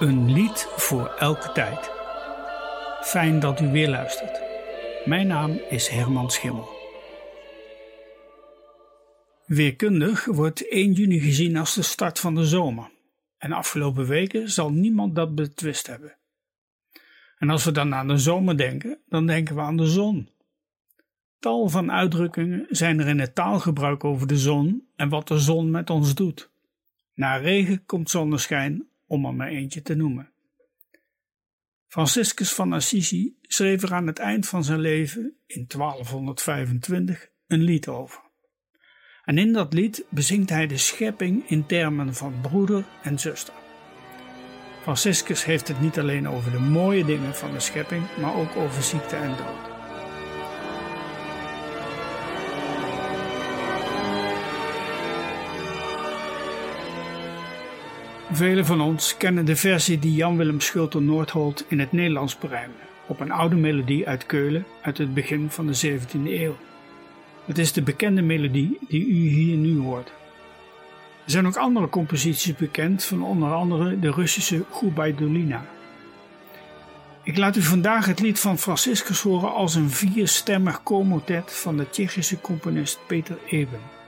Een lied voor elke tijd. Fijn dat u weer luistert. Mijn naam is Herman Schimmel. Weerkundig wordt 1 juni gezien als de start van de zomer. En afgelopen weken zal niemand dat betwist hebben. En als we dan aan de zomer denken, dan denken we aan de zon. Tal van uitdrukkingen zijn er in het taalgebruik over de zon en wat de zon met ons doet. Na regen komt zonneschijn om er maar eentje te noemen. Franciscus van Assisi schreef er aan het eind van zijn leven, in 1225, een lied over. En in dat lied bezingt hij de schepping in termen van broeder en zuster. Franciscus heeft het niet alleen over de mooie dingen van de schepping, maar ook over ziekte en dood. Velen van ons kennen de versie die Jan-Willem Schulte-Noordholt in het Nederlands berijmde, op een oude melodie uit Keulen uit het begin van de 17e eeuw. Het is de bekende melodie die u hier nu hoort. Er zijn ook andere composities bekend, van onder andere de Russische Gubaidulina. Ik laat u vandaag het lied van Franciscus horen als een vierstemmig komotet van de Tsjechische componist Peter Eben.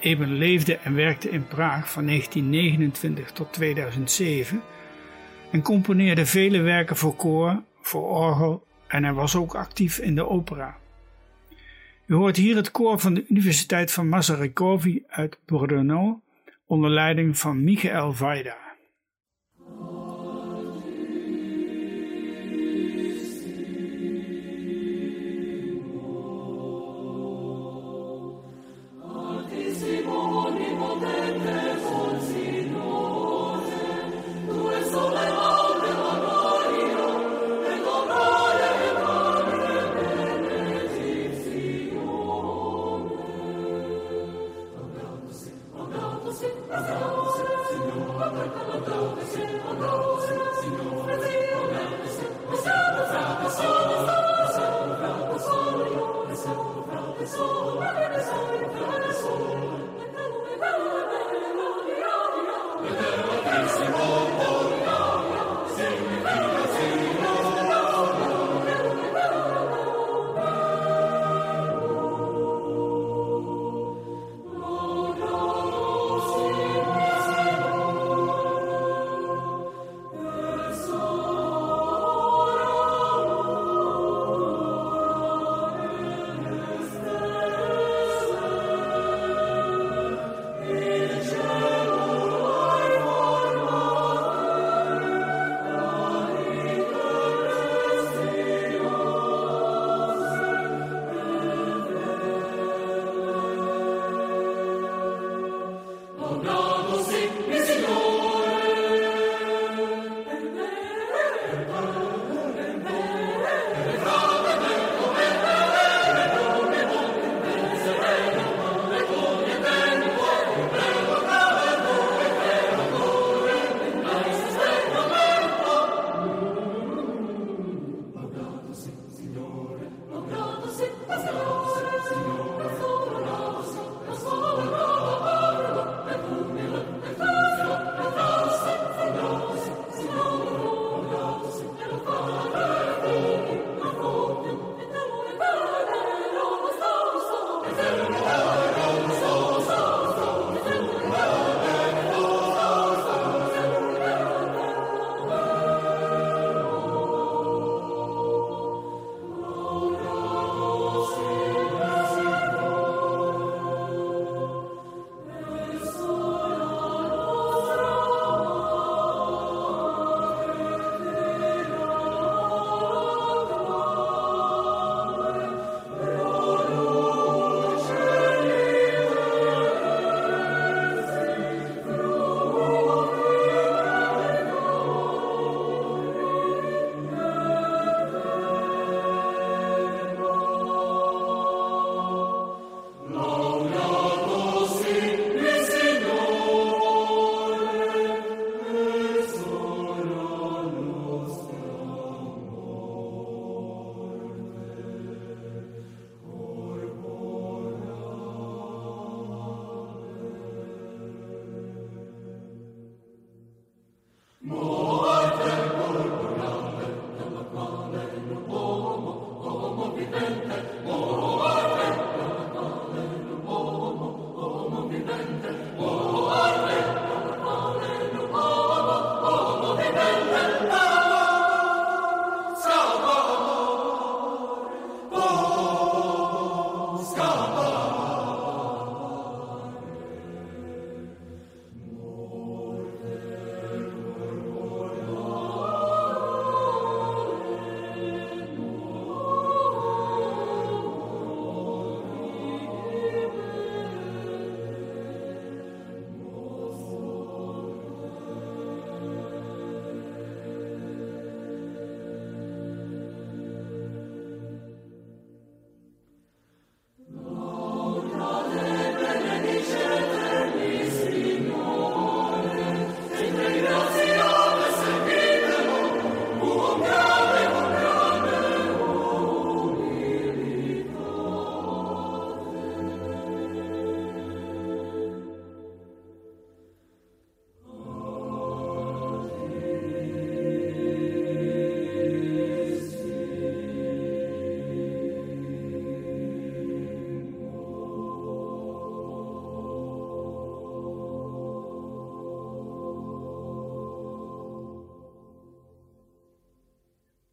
Eben leefde en werkte in Praag van 1929 tot 2007 en componeerde vele werken voor koor, voor orgel en hij was ook actief in de opera. U hoort hier het koor van de Universiteit van Masarykovi uit Brno onder leiding van Michael Vajda.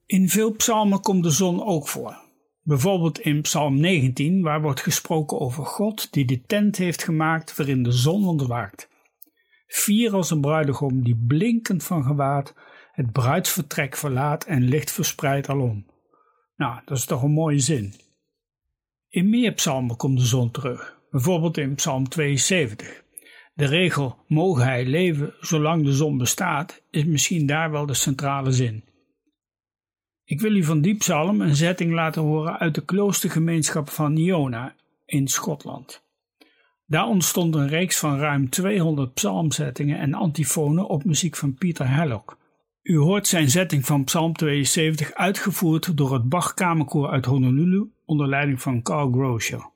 In veel psalmen komt de zon ook voor. Bijvoorbeeld in Psalm 19, waar wordt gesproken over God die de tent heeft gemaakt waarin de zon ontwaakt. Vier als een bruidegom die blinkend van gewaad het bruidsvertrek verlaat en licht verspreidt alom. Nou, dat is toch een mooie zin. In meer psalmen komt de zon terug, bijvoorbeeld in Psalm 72. De regel mogen hij leven zolang de zon bestaat is misschien daar wel de centrale zin. Ik wil u van die psalm een zetting laten horen uit de kloostergemeenschap van Iona in Schotland. Daar ontstond een reeks van ruim 200 psalmzettingen en antifonen op muziek van Pieter Hellock. U hoort zijn zetting van Psalm 72 uitgevoerd door het Bach Kamerkoor uit Honolulu onder leiding van Carl Groscher.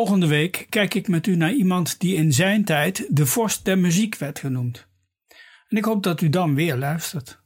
Volgende week kijk ik met u naar iemand die in zijn tijd de vorst der muziek werd genoemd. En ik hoop dat u dan weer luistert.